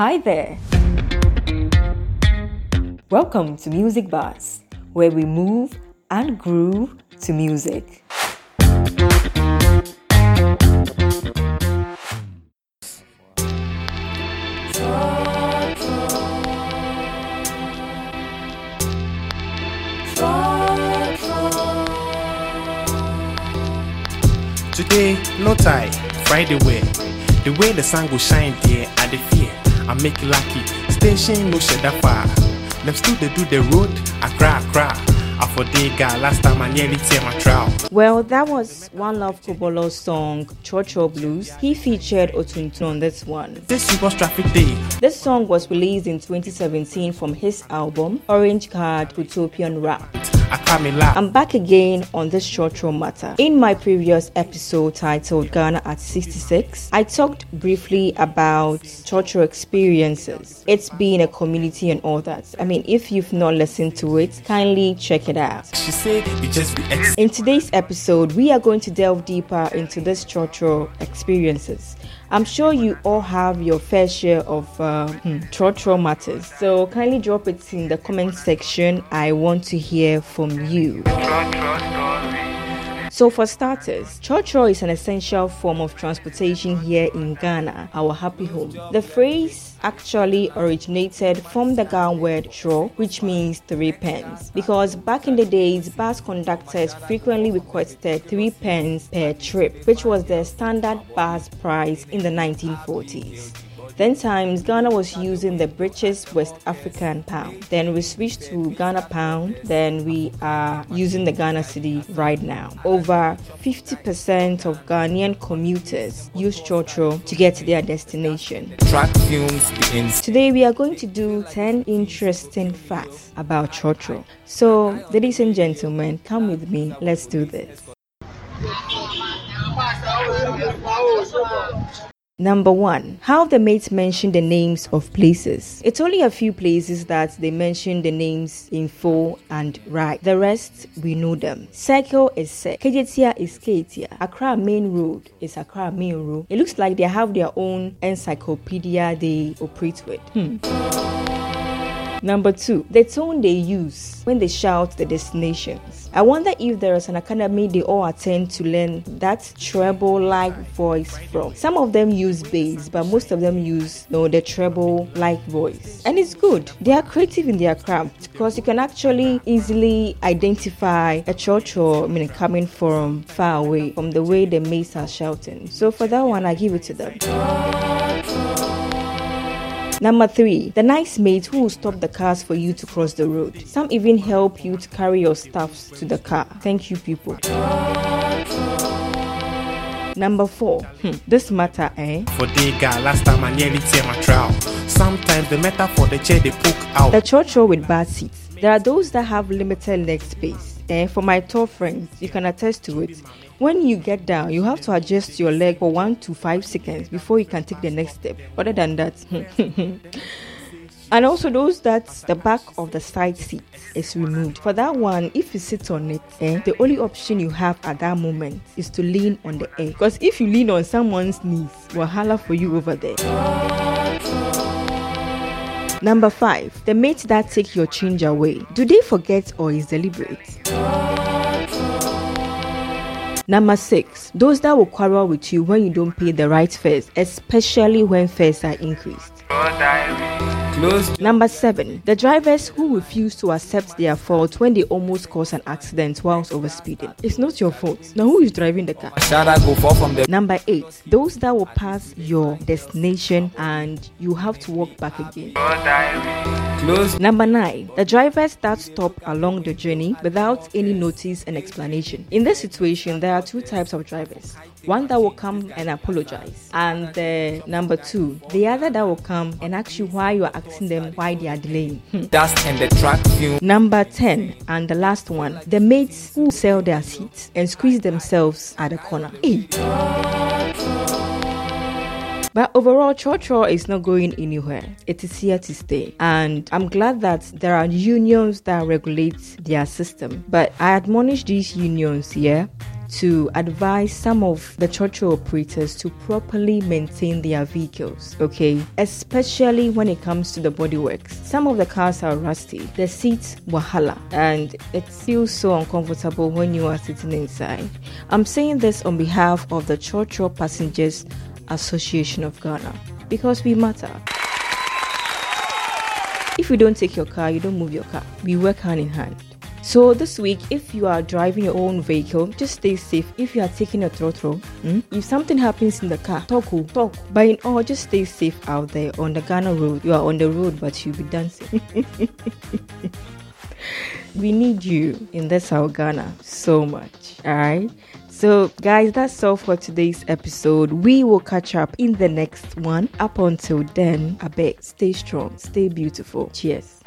Hi there. Welcome to Music Bars, where we move and groove to music. Today, no tie, Friday way. The way the sun will shine there, I the. I make it lucky. Station no shed that far. Them still they do the road, I cry, I cry. I for day guy, last time I nearly tear my trial. Well, that was Wanlov Kubolor's song, Trotro Blues. He featured Otuntu on this one. This super traffic day, This song was released in 2017 from his album, Orange Card Utopian Rap. I cry me laugh. I'm back again on this trotro matter. In my previous episode titled Ghana at 66, I talked briefly about trotro experiences. It's being a community and all that. I mean, if you've not listened to it, kindly check it out. She said you just be ex. In today's episode, we are going to delve deeper into this trotro experiences. I'm sure you all have your fair share of uh, hmm, trotro matters. So kindly drop it in the comment section. I want to hear from you. So, for starters, trotro is an essential form of transportation here in Ghana, our happy home. The phrase actually originated from the Ghana word "tro," which means three pence, because back in the days, bus conductors frequently requested three pence per trip, which was the standard bus price in the 1940s. Then times Ghana was using the British West African pound. Then we switched to Ghana pound. Then we are using the Ghana cedi right now. Over 50% of Ghanaian commuters use trotro to get to their destination. Track fumes begins. Today we are going to do 10 interesting facts about trotro. So, ladies and gentlemen, come with me. Let's do this. Number one, how the mates mention the names of places. It's only a few places that they mention the names in full and right. The rest, we know them. Circle is Sek. Kejetia is Ketia. Accra Main Road is Accra Main Road. It looks like they have their own encyclopedia they operate with. Hmm. Number two, the tone they use when they shout the destinations. I wonder if there is an academy they all attend to learn that treble like voice from. Some of them use bass, but most of them use you know, the treble like voice. And it's good. They are creative in their craft because you can actually easily identify a church or I mean coming from far away from the way the mates are shouting. So for that one I give it to them. Number three, the nice mate who will stop the cars for you to cross the road. Some even help you to carry your stuffs to the car. Thank you, people. Number four, hmm, this matter, eh? For day guy, last time I nearly tear my trial. Sometimes the metal for the chair they poke out. The trotro with bad seats. There are those that have limited leg space. For my tall friends, you can attest to it. When you get down, you have to adjust your leg for one to five seconds before you can take the next step. Other than that, and also those that the back of the side seat is removed. For that one, if you sit on it, eh, the only option you have at that moment is to lean on the air. Because if you lean on someone's knees, wahala for you over there. Number five, the mates that take your change away. Do they forget or is deliberate? Number six, those that will quarrel with you when you don't pay the right fares, especially when fares are increased. Close. Number seven, the drivers who refuse to accept their fault when they almost cause an accident whilst overspeeding. It's not your fault. Now, who is driving the car? Should I go far from the Number eight, those that will pass your destination and you have to walk back again. close? Number nine, the drivers that stop along the journey without any notice and explanation. In this situation, there are two types of drivers. One that will come and apologize, and uh, number two, the other that will come and ask you why you are asking them why they are delaying. Hmm. Dust and the track fume. Number 10, and the last one, the mates who sell their seats and squeeze themselves at the corner. Hey. But overall, trotro is not going anywhere. It is here to stay. And I'm glad that there are unions that regulate their system. But I admonish these unions here to advise some of the trotro operators to properly maintain their vehicles, okay? Especially when it comes to the bodyworks. Some of the cars are rusty, the seats wahala, and it feels so uncomfortable when you are sitting inside. I'm saying this on behalf of the Trotro Passengers Association of Ghana because we matter. If you don't take your car, you don't move your car. We work hand in hand. So this week, if you are driving your own vehicle, just stay safe. If you are taking a trotro, hmm, if something happens in the car, talk, talk. But in all, just stay safe out there on the Ghana road. You are on the road, but you'll be dancing. we need you in this our Ghana so much. All right. So, guys, that's all for today's episode. We will catch up in the next one. Up until then, I beg, stay strong, stay beautiful. Cheers.